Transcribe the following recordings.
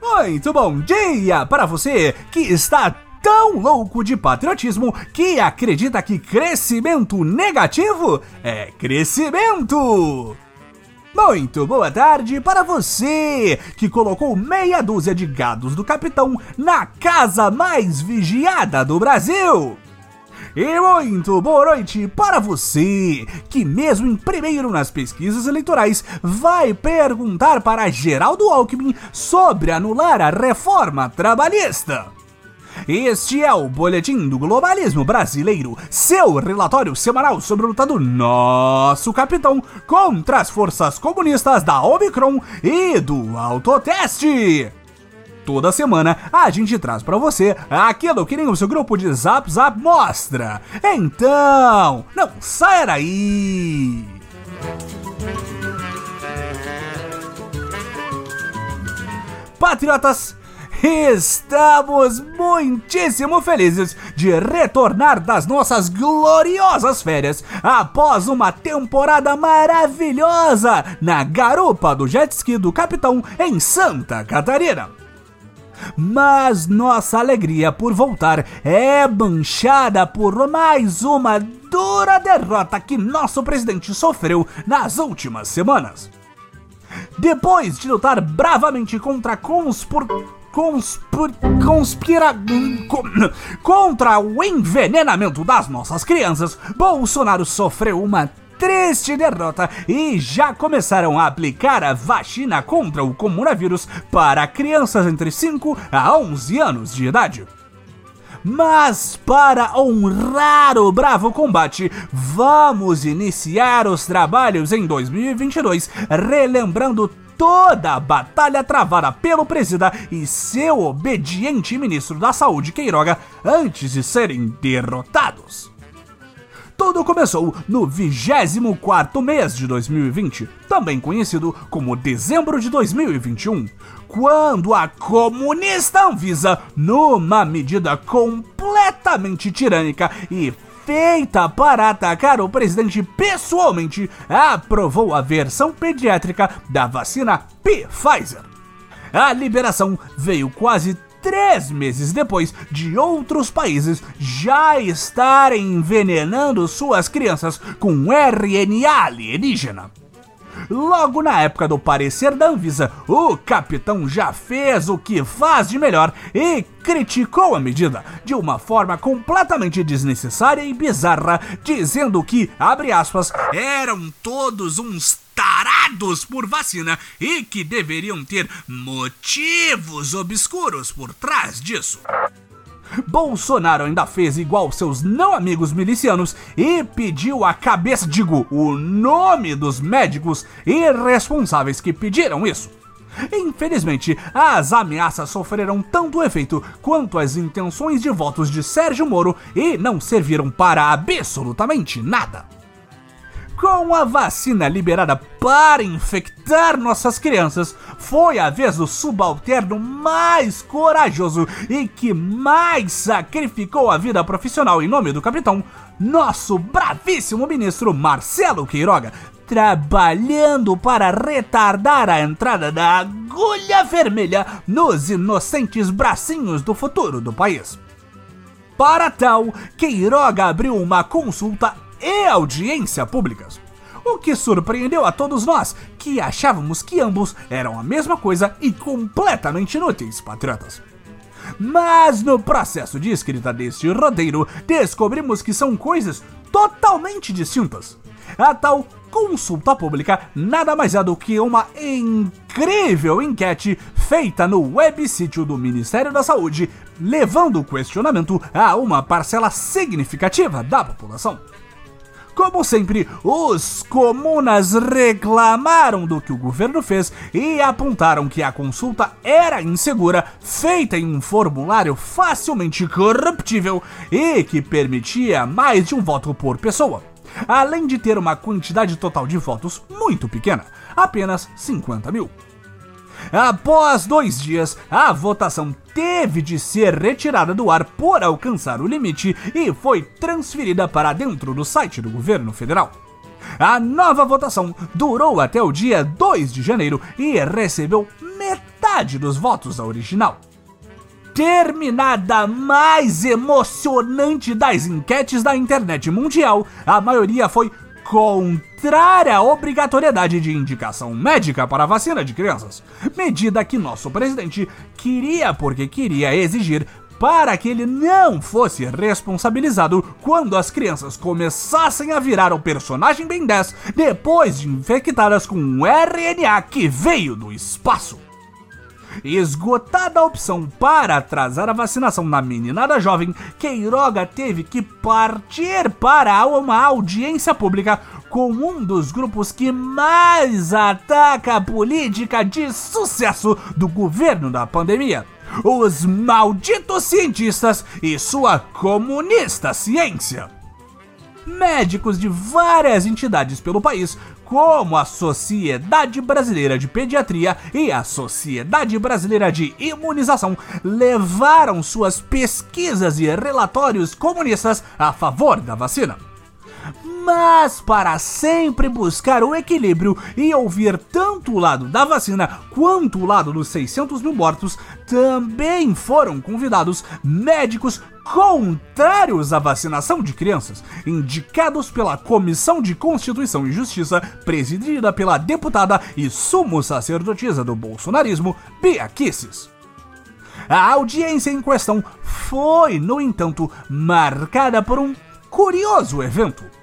Muito bom dia para você que está tão louco de patriotismo que acredita que crescimento negativo é crescimento. Muito boa tarde para você que colocou meia dúzia de gados do capitão na casa mais vigiada do Brasil. E muito boa noite para você que, mesmo em primeiro nas pesquisas eleitorais, vai perguntar para Geraldo Alckmin sobre anular a reforma trabalhista. Este é o Boletim do Globalismo Brasileiro, seu relatório semanal sobre a luta do nosso capitão contra as forças comunistas da Omicron e do Autoteste. Toda semana a gente traz para você aquilo que nem o seu grupo de Zap Zap mostra. Então, não saia daí! Patriotas, Estamos muitíssimo felizes de retornar das nossas gloriosas férias após uma temporada maravilhosa na garupa do jet ski do capitão em Santa Catarina. Mas nossa alegria por voltar é manchada por mais uma dura derrota que nosso presidente sofreu nas últimas semanas. Depois de lutar bravamente contra conspur conspir, conspira contra o envenenamento das nossas crianças, Bolsonaro sofreu uma triste derrota e já começaram a aplicar a vacina contra o coronavírus para crianças entre 5 a 11 anos de idade. Mas para honrar o bravo combate, vamos iniciar os trabalhos em 2022, relembrando toda a batalha travada pelo presida e seu obediente ministro da Saúde Queiroga antes de serem derrotados. Tudo começou no 24 mês de 2020, também conhecido como dezembro de 2021, quando a comunista Anvisa, numa medida completamente tirânica e feita para atacar o presidente pessoalmente, aprovou a versão pediátrica da vacina Pfizer. A liberação veio quase três meses depois de outros países já estarem envenenando suas crianças com RNA alienígena. Logo na época do parecer da Anvisa, o capitão já fez o que faz de melhor e criticou a medida de uma forma completamente desnecessária e bizarra, dizendo que, abre aspas, eram todos uns por vacina e que deveriam ter motivos obscuros por trás disso. Bolsonaro ainda fez igual seus não amigos milicianos e pediu a cabeça, digo, o nome dos médicos irresponsáveis que pediram isso. Infelizmente, as ameaças sofreram tanto efeito quanto as intenções de votos de Sérgio Moro e não serviram para absolutamente nada. Com a vacina liberada para infectar nossas crianças, foi a vez do subalterno mais corajoso e que mais sacrificou a vida profissional em nome do capitão, nosso bravíssimo ministro Marcelo Queiroga, trabalhando para retardar a entrada da agulha vermelha nos inocentes bracinhos do futuro do país. Para tal, Queiroga abriu uma consulta e audiência públicas. O que surpreendeu a todos nós, que achávamos que ambos eram a mesma coisa e completamente inúteis, patriotas. Mas no processo de escrita deste roteiro, descobrimos que são coisas totalmente distintas. A tal consulta pública nada mais é do que uma incrível enquete feita no websítio do Ministério da Saúde, levando o questionamento a uma parcela significativa da população. Como sempre, os comunas reclamaram do que o governo fez e apontaram que a consulta era insegura, feita em um formulário facilmente corruptível e que permitia mais de um voto por pessoa. Além de ter uma quantidade total de votos muito pequena, apenas 50 mil. Após dois dias, a votação teve de ser retirada do ar por alcançar o limite e foi transferida para dentro do site do governo federal. A nova votação durou até o dia 2 de janeiro e recebeu metade dos votos da original. Terminada a mais emocionante das enquetes da internet mundial, a maioria foi contrária à obrigatoriedade de indicação médica para a vacina de crianças, medida que nosso presidente queria porque queria exigir para que ele não fosse responsabilizado quando as crianças começassem a virar o personagem Ben 10 depois de infectadas com um RNA que veio do espaço. Esgotada a opção para atrasar a vacinação na meninada jovem, Queiroga teve que partir para uma audiência pública com um dos grupos que mais ataca a política de sucesso do governo da pandemia os malditos cientistas e sua comunista ciência. Médicos de várias entidades pelo país, como a Sociedade Brasileira de Pediatria e a Sociedade Brasileira de Imunização, levaram suas pesquisas e relatórios comunistas a favor da vacina mas para sempre buscar o equilíbrio e ouvir tanto o lado da vacina quanto o lado dos 600 mil mortos, também foram convidados médicos contrários à vacinação de crianças, indicados pela Comissão de Constituição e Justiça, presidida pela deputada e sumo sacerdotisa do bolsonarismo, Bia Kisses. A audiência em questão foi, no entanto, marcada por um curioso evento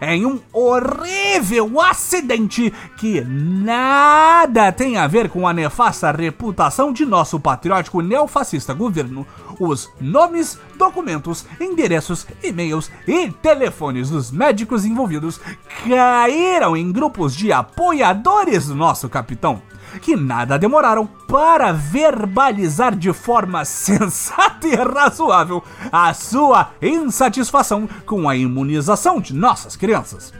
em um horrível acidente que nada tem a ver com a nefasta reputação de nosso patriótico neofascista governo. Os nomes, documentos, endereços, e-mails e telefones dos médicos envolvidos caíram em grupos de apoiadores do nosso capitão que nada demoraram para verbalizar de forma sensata e razoável a sua insatisfação com a imunização de nossas crianças.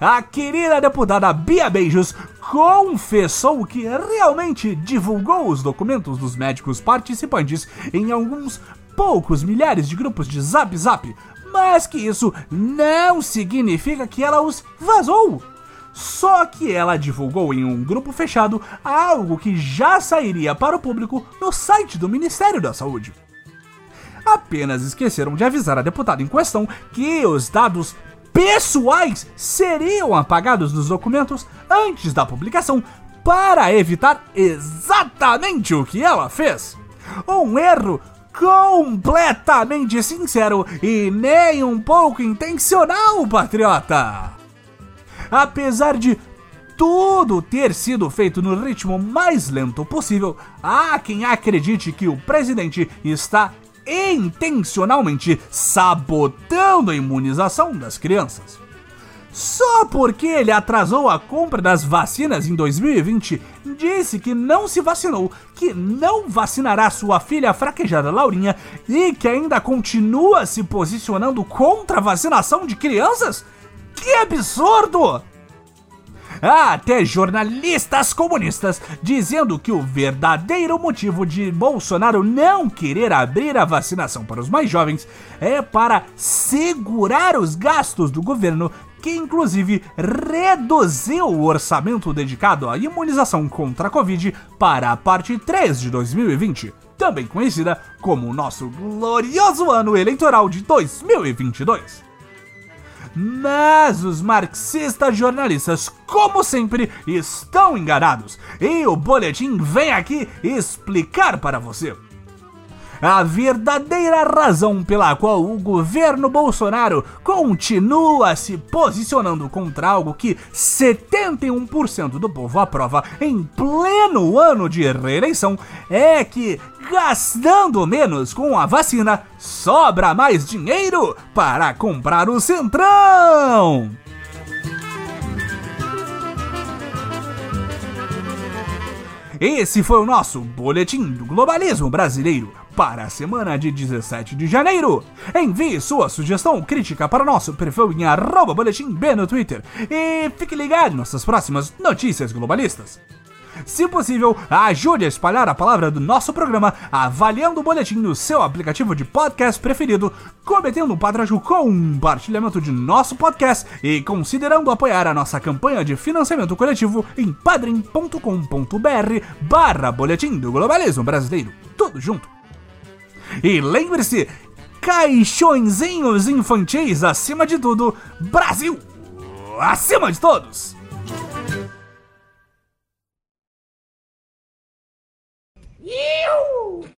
A querida deputada Bia Beijos confessou que realmente divulgou os documentos dos médicos participantes em alguns poucos milhares de grupos de Zap Zap, mas que isso não significa que ela os vazou. Só que ela divulgou em um grupo fechado algo que já sairia para o público no site do Ministério da Saúde. Apenas esqueceram de avisar a deputada em questão que os dados pessoais seriam apagados dos documentos antes da publicação para evitar exatamente o que ela fez. Um erro completamente sincero e nem um pouco intencional, patriota! Apesar de tudo ter sido feito no ritmo mais lento possível, há quem acredite que o presidente está intencionalmente sabotando a imunização das crianças. Só porque ele atrasou a compra das vacinas em 2020, disse que não se vacinou, que não vacinará sua filha fraquejada Laurinha e que ainda continua se posicionando contra a vacinação de crianças? Que absurdo! Há até jornalistas comunistas dizendo que o verdadeiro motivo de Bolsonaro não querer abrir a vacinação para os mais jovens é para segurar os gastos do governo, que inclusive reduziu o orçamento dedicado à imunização contra a Covid para a parte 3 de 2020, também conhecida como o nosso glorioso ano eleitoral de 2022. Mas os marxistas jornalistas, como sempre, estão enganados. E o boletim vem aqui explicar para você a verdadeira razão pela qual o governo Bolsonaro continua se posicionando contra algo que 71% do povo aprova em pleno ano de reeleição é que, gastando menos com a vacina, sobra mais dinheiro para comprar o Centrão. Esse foi o nosso Boletim do Globalismo Brasileiro para a semana de 17 de janeiro. Envie sua sugestão crítica para nosso perfil em arroba boletim B no Twitter e fique ligado em nossas próximas notícias globalistas. Se possível, ajude a espalhar a palavra do nosso programa avaliando o boletim no seu aplicativo de podcast preferido, cometendo um padrão com compartilhamento de nosso podcast e considerando apoiar a nossa campanha de financiamento coletivo em padrim.com.br barra boletim do globalismo brasileiro. Tudo junto. E lembre-se, caixõezinhos infantis acima de tudo, Brasil acima de todos!